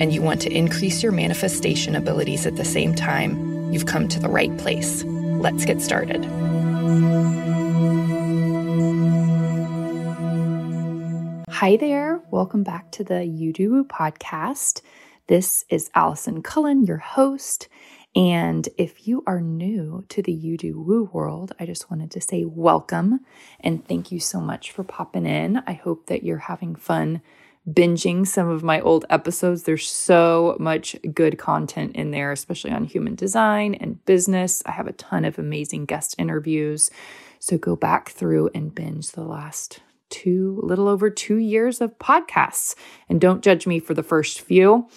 and you want to increase your manifestation abilities at the same time, you've come to the right place. Let's get started. Hi there. Welcome back to the You Do Woo podcast. This is Allison Cullen, your host. And if you are new to the You Do Woo world, I just wanted to say welcome and thank you so much for popping in. I hope that you're having fun binging some of my old episodes. There's so much good content in there, especially on human design and business. I have a ton of amazing guest interviews. So go back through and binge the last two, little over two years of podcasts. And don't judge me for the first few.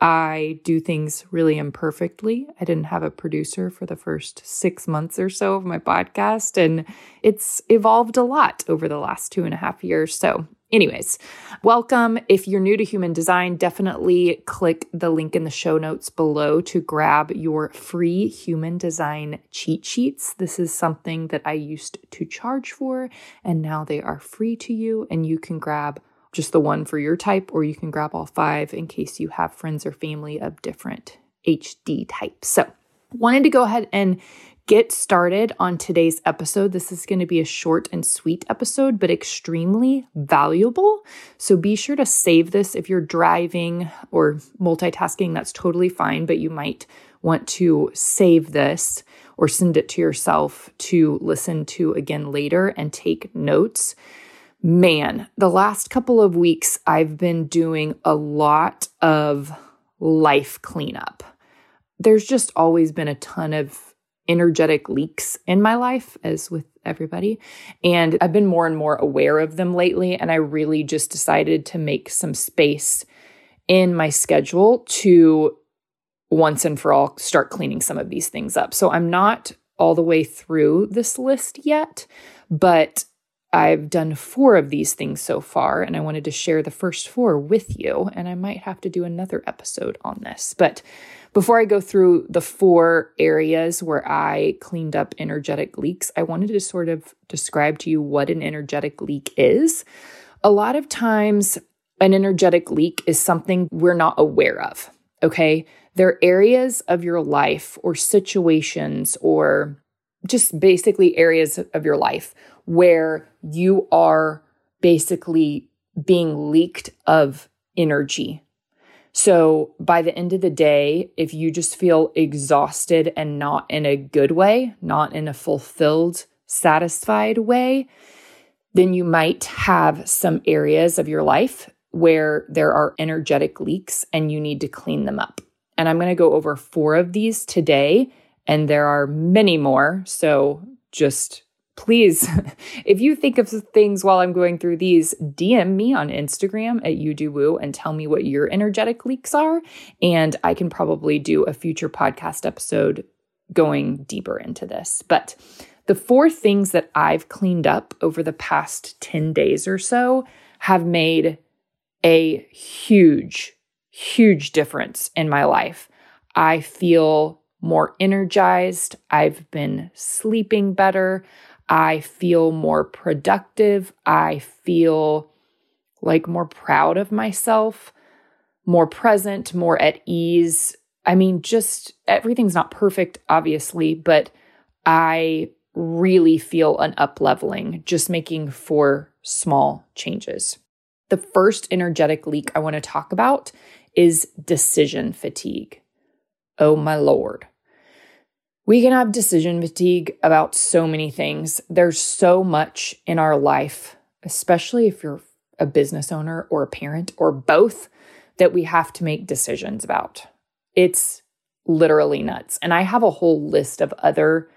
I do things really imperfectly. I didn't have a producer for the first six months or so of my podcast, and it's evolved a lot over the last two and a half years. So Anyways, welcome. If you're new to human design, definitely click the link in the show notes below to grab your free human design cheat sheets. This is something that I used to charge for, and now they are free to you, and you can grab just the one for your type, or you can grab all five in case you have friends or family of different HD types. So, wanted to go ahead and get started on today's episode. This is going to be a short and sweet episode, but extremely valuable. So be sure to save this if you're driving or multitasking. That's totally fine, but you might want to save this or send it to yourself to listen to again later and take notes. Man, the last couple of weeks, I've been doing a lot of life cleanup. There's just always been a ton of energetic leaks in my life, as with everybody. And I've been more and more aware of them lately. And I really just decided to make some space in my schedule to once and for all start cleaning some of these things up. So I'm not all the way through this list yet, but I've done four of these things so far, and I wanted to share the first four with you. And I might have to do another episode on this. But before I go through the four areas where I cleaned up energetic leaks, I wanted to sort of describe to you what an energetic leak is. A lot of times, an energetic leak is something we're not aware of. Okay. There are areas of your life or situations or just basically areas of your life where you are basically being leaked of energy. So by the end of the day, if you just feel exhausted and not in a good way, not in a fulfilled, satisfied way, then you might have some areas of your life where there are energetic leaks and you need to clean them up. And I'm going to go over four of these today, and there are many more. So just please, if you think of things while I'm going through these, DM me on Instagram at YouDoWoo and tell me what your energetic leaks are. And I can probably do a future podcast episode going deeper into this. But the four things that I've cleaned up over the past 10 days or so have made a huge, huge difference in my life. I feel more energized. I've been sleeping better. I feel more productive. I feel like more proud of myself, more present, more at ease. I mean, just everything's not perfect, obviously, but I really feel an up leveling just making four small changes. The first energetic leak I want to talk about is decision fatigue. Oh my lord. We can have decision fatigue about so many things. There's so much in our life, especially if you're a business owner or a parent or both, that we have to make decisions about. It's literally nuts. And I have a whole list of other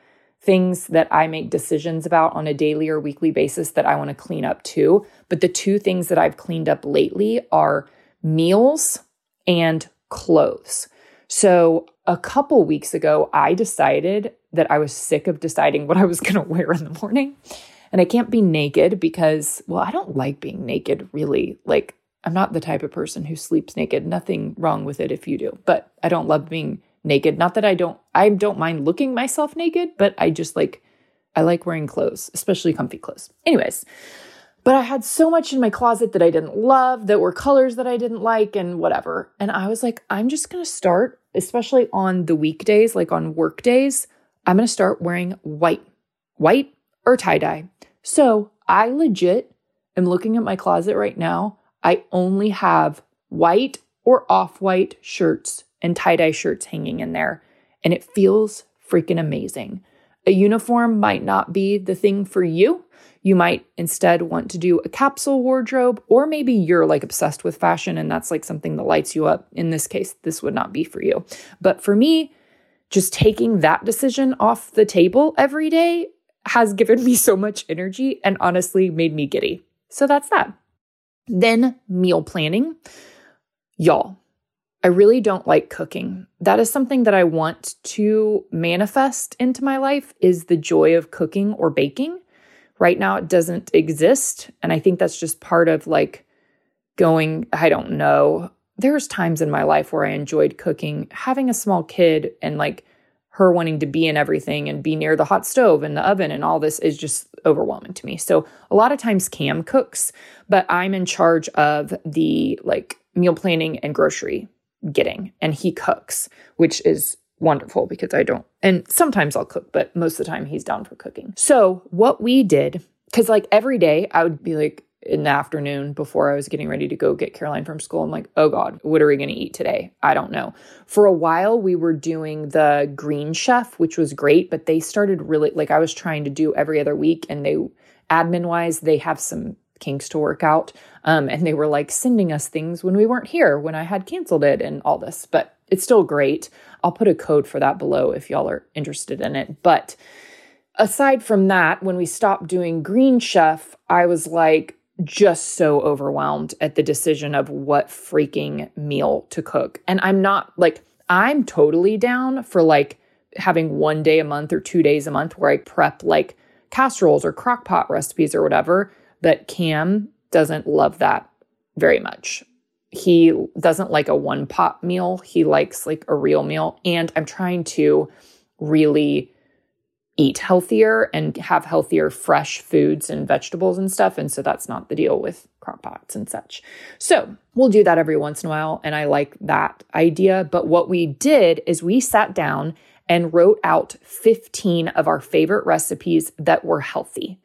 things that I make decisions about on a daily or weekly basis that I want to clean up too. But the two things that I've cleaned up lately are meals and clothes. So, a couple weeks ago, I decided that I was sick of deciding what I was going to wear in the morning. And I can't be naked because, well, I don't like being naked really. Like, I'm not the type of person who sleeps naked. Nothing wrong with it if you do, but I don't love being naked. Not that I don't, I don't mind looking myself naked, but I just like, I like wearing clothes, especially comfy clothes. Anyways, but I had so much in my closet that I didn't love, that were colors that I didn't like, and whatever. And I was like, I'm just gonna start, especially on the weekdays, like on work days, I'm gonna start wearing white, white or tie dye. So I legit am looking at my closet right now. I only have white or off white shirts and tie dye shirts hanging in there. And it feels freaking amazing. A uniform might not be the thing for you. You might instead want to do a capsule wardrobe, or maybe you're like obsessed with fashion and that's like something that lights you up. In this case, this would not be for you. But for me, just taking that decision off the table every day has given me so much energy and honestly made me giddy. So that's that. Then meal planning. Y'all, I really don't like cooking. That is something that I want to manifest into my life is the joy of cooking or baking. Right now it doesn't exist, and I think that's just part of like going, I don't know. There's times in my life where I enjoyed cooking, having a small kid and like her wanting to be in everything and be near the hot stove and the oven and all this is just overwhelming to me. So a lot of times Cam cooks, but I'm in charge of the like meal planning and grocery getting and he cooks, which is wonderful because I don't and sometimes I'll cook, but most of the time he's down for cooking. So what we did cuz like every day I would be like in the afternoon before I was getting ready to go get Caroline from school. I'm like, oh God, what are we going to eat today? I don't know. For a while, we were doing the Green Chef, which was great, but they started really like I was trying to do every other week, and they admin wise, they have some kinks to work out. Um, and they were like sending us things when we weren't here, when I had canceled it and all this, but it's still great. I'll put a code for that below if y'all are interested in it. But aside from that, when we stopped doing Green Chef, I was like, just so overwhelmed at the decision of what freaking meal to cook. And I'm not like, I'm totally down for like having one day a month or two days a month where I prep like casseroles or crock pot recipes or whatever. But Cam doesn't love that very much. He doesn't like a one pot meal. He likes like a real meal. And I'm trying to really eat healthier and have healthier fresh foods and vegetables and stuff. And so that's not the deal with crock pots and such. So we'll do that every once in a while. And I like that idea. But what we did is we sat down and wrote out 15 of our favorite recipes that were healthy.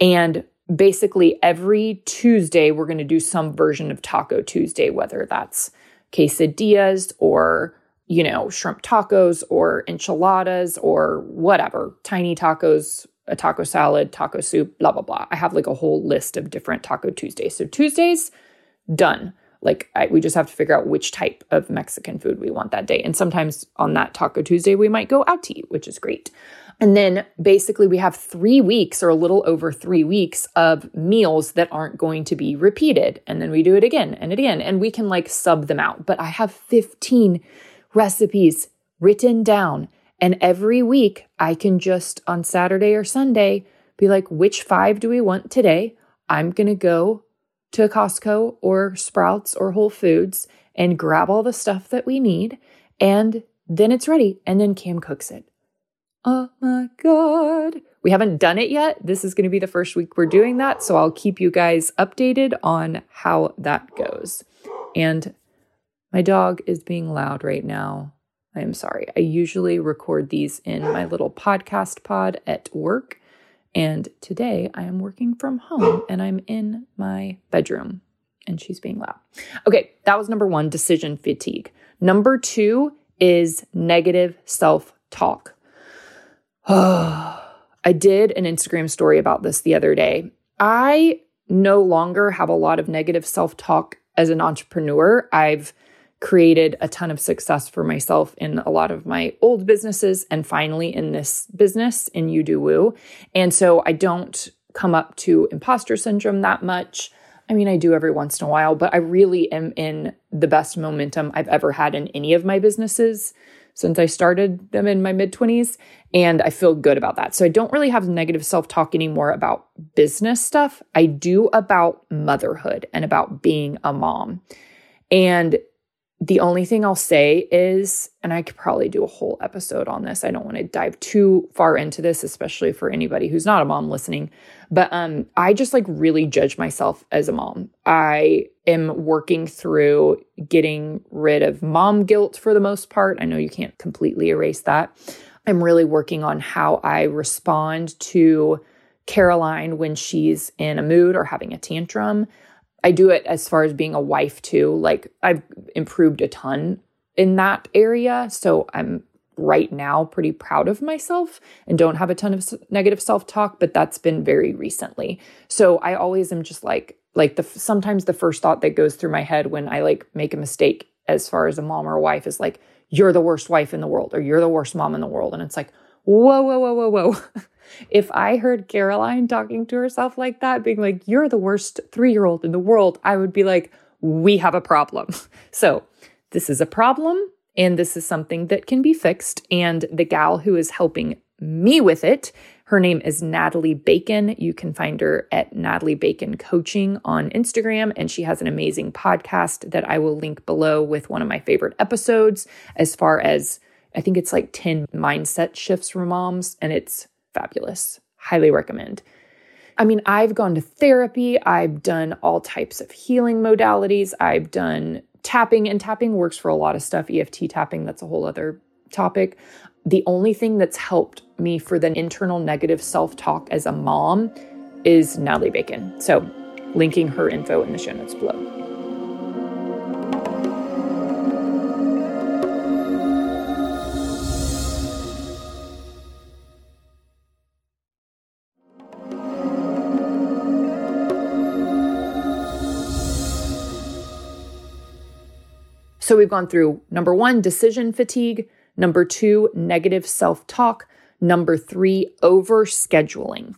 And basically every Tuesday, we're going to do some version of Taco Tuesday, whether that's quesadillas or you know, shrimp tacos or enchiladas or whatever, tiny tacos, a taco salad, taco soup, blah, blah, blah. I have like a whole list of different Taco Tuesdays. So Tuesdays, done. Like I, we just have to figure out which type of Mexican food we want that day. And sometimes on that Taco Tuesday, we might go out to eat, which is great. And then basically, we have three weeks or a little over three weeks of meals that aren't going to be repeated. And then we do it again and again, and we can like sub them out. But I have 15 recipes written down. And every week I can just on Saturday or Sunday be like, which five do we want today? I'm going to go to Costco or Sprouts or Whole Foods and grab all the stuff that we need. And then it's ready. And then Cam cooks it. Oh my God. We haven't done it yet. This is going to be the first week we're doing that. So I'll keep you guys updated on how that goes. And my dog is being loud right now. I am sorry. I usually record these in my little podcast pod at work. And today I am working from home and I'm in my bedroom and she's being loud. Okay, that was number one decision fatigue. Number two is negative self talk. I did an Instagram story about this the other day. I no longer have a lot of negative self talk as an entrepreneur. I've created a ton of success for myself in a lot of my old businesses and finally in this business in You Do Woo. And so I don't come up to imposter syndrome that much. I mean, I do every once in a while, but I really am in the best momentum I've ever had in any of my businesses since I started them in my mid 20s. And I feel good about that. So I don't really have negative self talk anymore about business stuff. I do about motherhood and about being a mom. And the only thing I'll say is, and I could probably do a whole episode on this. I don't want to dive too far into this, especially for anybody who's not a mom listening. But um, I just like really judge myself as a mom. I am working through getting rid of mom guilt for the most part. I know you can't completely erase that. I'm really working on how I respond to Caroline when she's in a mood or having a tantrum. I do it as far as being a wife too. Like I've improved a ton in that area. So I'm right now pretty proud of myself and don't have a ton of negative self-talk, but that's been very recently. So I always am just like like the sometimes the first thought that goes through my head when I like make a mistake as far as a mom or a wife is like you're the worst wife in the world or you're the worst mom in the world and it's like whoa whoa whoa whoa whoa if I heard Caroline talking to herself like that, being like, you're the worst three year old in the world, I would be like, we have a problem. So this is a problem, and this is something that can be fixed. And the gal who is helping me with it, her name is Natalie Bacon. You can find her at Natalie Bacon Coaching on Instagram, and she has an amazing podcast that I will link below with one of my favorite episodes as far as I think it's like 10 mindset shifts for moms, and it's fabulous. Highly recommend. I mean, I've gone to therapy, I've done all types of healing modalities, I've done tapping, and tapping works for a lot of stuff. EFT tapping, that's a whole other topic. The only thing that's helped me for the internal negative self talk as a mom is Natalie Bacon. So, linking her info in the show notes below. So we've gone through number one, decision fatigue. Number two, negative self talk. Number three, over scheduling.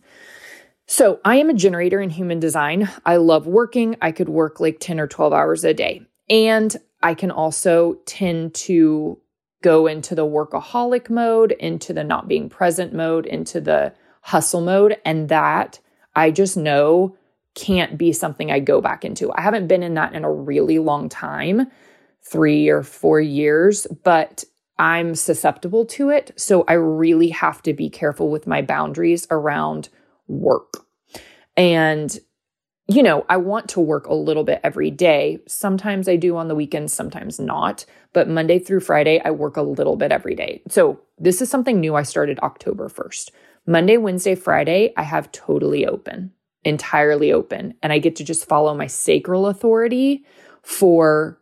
So I am a generator in human design. I love working. I could work like 10 or 12 hours a day. And I can also tend to go into the workaholic mode, into the not being present mode, into the hustle mode. And that I just know can't be something I go back into. I haven't been in that in a really long time three or four years, but I'm susceptible to it. So I really have to be careful with my boundaries around work. And, you know, I want to work a little bit every day. Sometimes I do on the weekends, sometimes not. But Monday through Friday, I work a little bit every day. So this is something new I started October 1st. Monday, Wednesday, Friday, I have totally open, entirely open. And I get to just follow my sacral authority for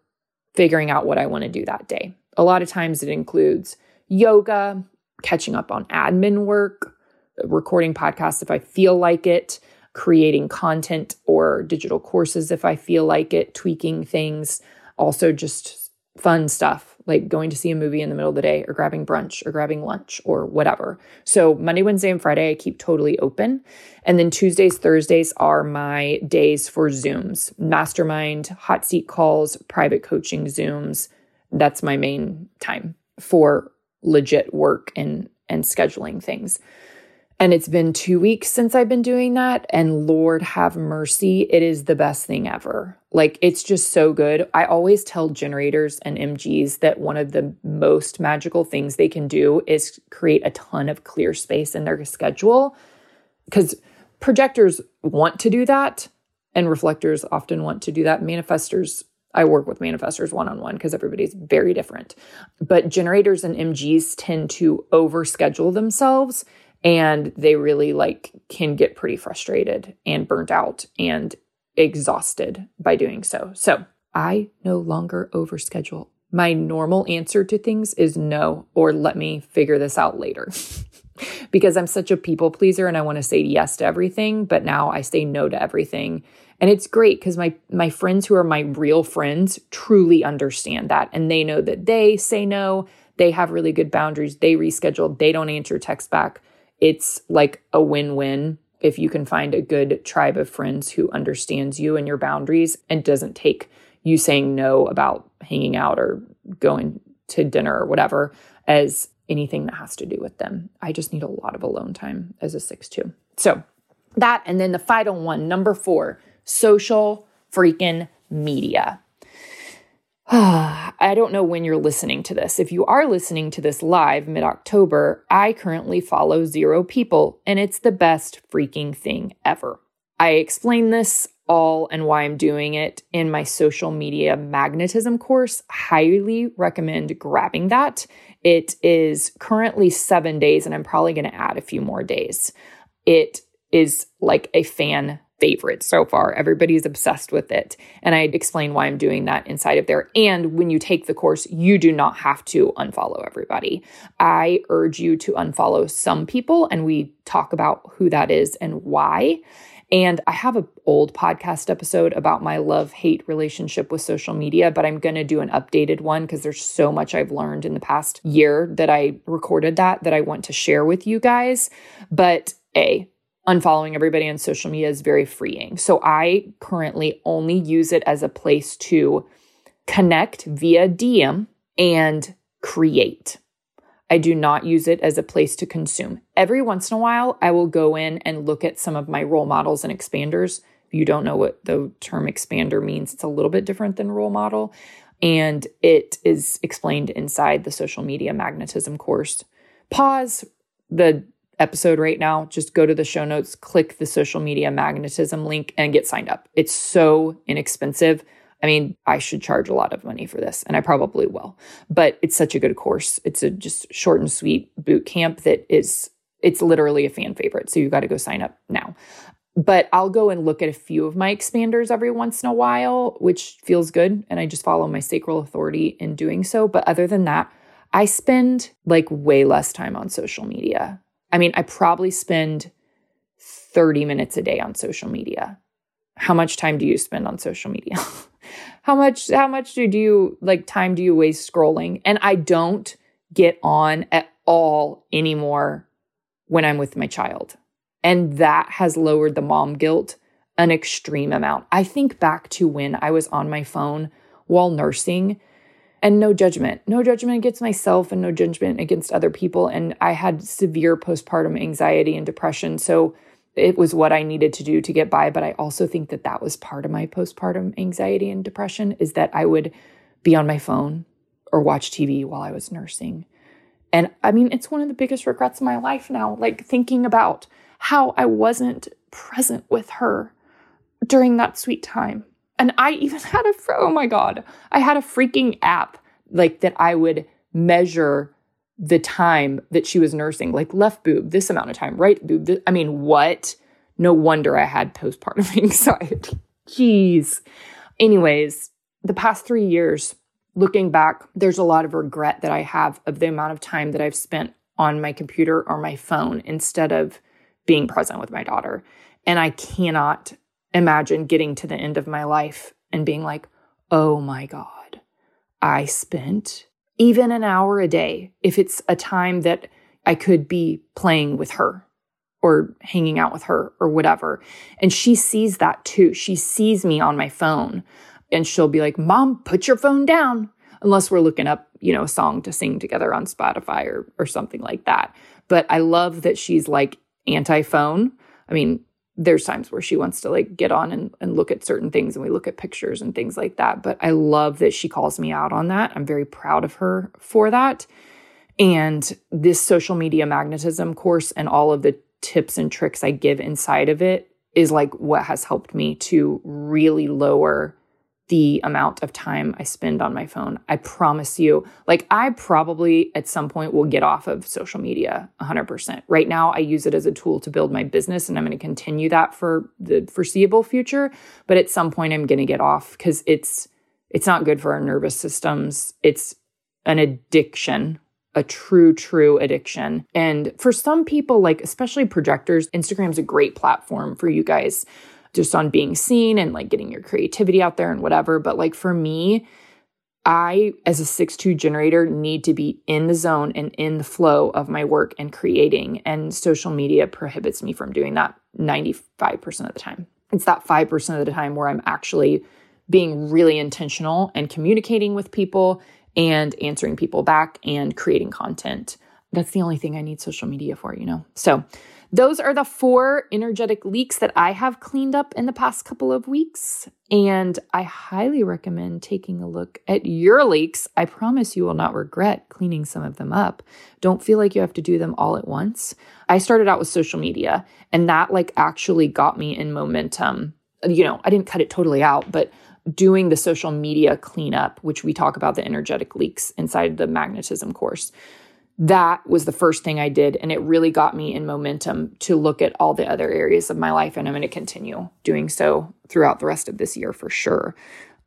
figuring out what I want to do that day. A lot of times it includes yoga, catching up on admin work, recording podcasts if I feel like it, creating content or digital courses if I feel like it, tweaking things, also just fun stuff like going to see a movie in the middle of the day or grabbing brunch or grabbing lunch or whatever. So Monday, Wednesday, and Friday, I keep totally open. And then Tuesdays, Thursdays are my days for Zooms, mastermind, hot seat calls, private coaching Zooms. That's my main time for legit work and and scheduling things. And it's been two weeks since I've been doing that. And Lord have mercy, it is the best thing ever. Like, it's just so good. I always tell generators and MGs that one of the most magical things they can do is create a ton of clear space in their schedule. Because projectors want to do that, and reflectors often want to do that. Manifestors I work with manifestors one on one because everybody's very different. But generators and MGs tend to overschedule themselves and they really like can get pretty frustrated and burnt out and exhausted by doing so. So, I no longer overschedule. My normal answer to things is no or let me figure this out later. because I'm such a people pleaser and I want to say yes to everything, but now I say no to everything. And it's great because my my friends who are my real friends truly understand that and they know that they say no, they have really good boundaries, they reschedule, they don't answer text back it's like a win win. if you can find a good tribe of friends who understands you and your boundaries and doesn't take you saying no about hanging out or going to dinner or whatever as anything that has to do with them. I just need a lot of alone time as a 6 2. So that, and then the final one, number four, social freaking media. I don't know when you're listening to this. If you are listening to this live mid October, I currently follow zero people, and it's the best freaking thing ever. I explain this all and why I'm doing it in my social media magnetism course. Highly recommend grabbing that. It is currently seven days, and I'm probably going to add a few more days. It is like a fan favorite so far. Everybody's obsessed with it. And I explain why I'm doing that inside of there. And when you take the course, you do not have to unfollow everybody. I urge you to unfollow some people, and we talk about who that is and why. And I have an old podcast episode about my love hate relationship with social media, but I'm going to do an updated one because there's so much I've learned in the past year that I recorded that that I want to share with you guys. But A, unfollowing everybody on social media is very freeing. So I currently only use it as a place to connect via DM and create. I do not use it as a place to consume. Every once in a while, I will go in and look at some of my role models and expanders. If you don't know what the term expander means, it's a little bit different than role model. And it is explained inside the social media magnetism course. Pause the episode right now, just go to the show notes, click the social media magnetism link, and get signed up. It's so inexpensive. I mean, I should charge a lot of money for this, and I probably will. But it's such a good course. It's a just short and sweet boot camp that is it's literally a fan favorite. So you got to go sign up now. But I'll go and look at a few of my expanders every once in a while, which feels good. And I just follow my sacral authority in doing so. But other than that, I spend like way less time on social media. I mean, I probably spend 30 minutes a day on social media. How much time do you spend on social media? how much how much do you like time do you waste scrolling? And I don't get on at all anymore when I'm with my child. And that has lowered the mom guilt an extreme amount. I think back to when I was on my phone while nursing and no judgment, no judgment against myself and no judgment against other people. And I had severe postpartum anxiety and depression. So it was what I needed to do to get by. But I also think that that was part of my postpartum anxiety and depression is that I would be on my phone or watch TV while I was nursing. And I mean, it's one of the biggest regrets of my life now, like thinking about how I wasn't present with her during that sweet time. And I even had a, oh my God, I had a freaking app like that I would measure the time that she was nursing, like left boob, this amount of time, right boob. This, I mean, what? No wonder I had postpartum anxiety. Jeez. Anyways, the past three years, looking back, there's a lot of regret that I have of the amount of time that I've spent on my computer or my phone instead of being present with my daughter. And I cannot imagine getting to the end of my life and being like, oh my God, I spent even an hour a day, if it's a time that I could be playing with her or hanging out with her or whatever. And she sees that too. She sees me on my phone and she'll be like, Mom, put your phone down. Unless we're looking up, you know, a song to sing together on Spotify or, or something like that. But I love that she's like anti phone. I mean, there's times where she wants to like get on and, and look at certain things and we look at pictures and things like that. But I love that she calls me out on that. I'm very proud of her for that. And this social media magnetism course and all of the tips and tricks I give inside of it is like what has helped me to really lower the amount of time I spend on my phone. I promise you, like, I probably at some point will get off of social media 100%. Right now, I use it as a tool to build my business, and I'm going to continue that for the foreseeable future. But at some point, I'm going to get off because it's it's not good for our nervous systems. It's an addiction, a true, true addiction. And for some people, like especially projectors, Instagram's a great platform for you guys just on being seen and like getting your creativity out there and whatever. But like for me, I, as a 6 2 generator, need to be in the zone and in the flow of my work and creating. And social media prohibits me from doing that 95% of the time. It's that 5% of the time where I'm actually being really intentional and communicating with people and answering people back and creating content. That's the only thing I need social media for, you know? So, those are the four energetic leaks that I have cleaned up in the past couple of weeks. And I highly recommend taking a look at your leaks. I promise you will not regret cleaning some of them up. Don't feel like you have to do them all at once. I started out with social media, and that like actually got me in momentum. You know, I didn't cut it totally out, but doing the social media cleanup, which we talk about the energetic leaks inside the magnetism course that was the first thing I did. And it really got me in momentum to look at all the other areas of my life. And I'm going to continue doing so throughout the rest of this year for sure,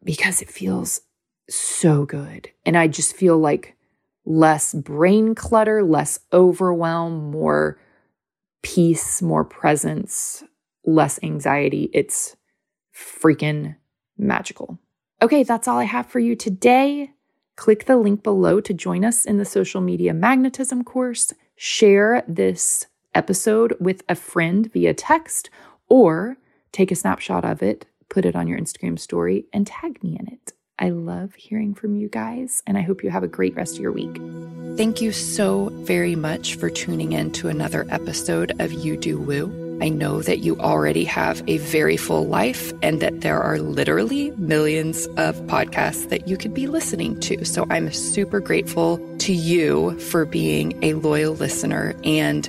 because it feels so good. And I just feel like less brain clutter, less overwhelm, more peace, more presence, less anxiety. It's freaking magical. Okay, that's all I have for you today. Click the link below to join us in the social media magnetism course. Share this episode with a friend via text or take a snapshot of it, put it on your Instagram story, and tag me in it. I love hearing from you guys, and I hope you have a great rest of your week. Thank you so very much for tuning in to another episode of You Do Woo. I know that you already have a very full life and that there are literally millions of podcasts that you could be listening to. So I'm super grateful to you for being a loyal listener. And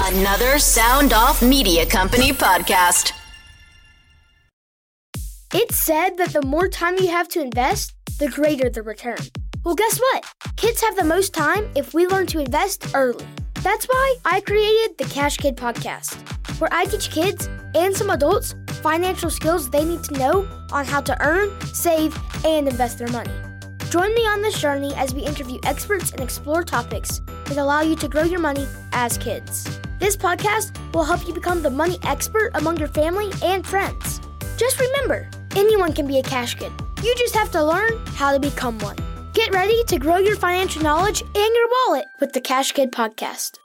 Another Sound Off Media Company podcast. It's said that the more time you have to invest, the greater the return. Well, guess what? Kids have the most time if we learn to invest early. That's why I created the Cash Kid podcast, where I teach kids and some adults financial skills they need to know on how to earn, save, and invest their money. Join me on this journey as we interview experts and explore topics that allow you to grow your money as kids. This podcast will help you become the money expert among your family and friends. Just remember, anyone can be a cash kid. You just have to learn how to become one. Get ready to grow your financial knowledge and your wallet with the Cash Kid Podcast.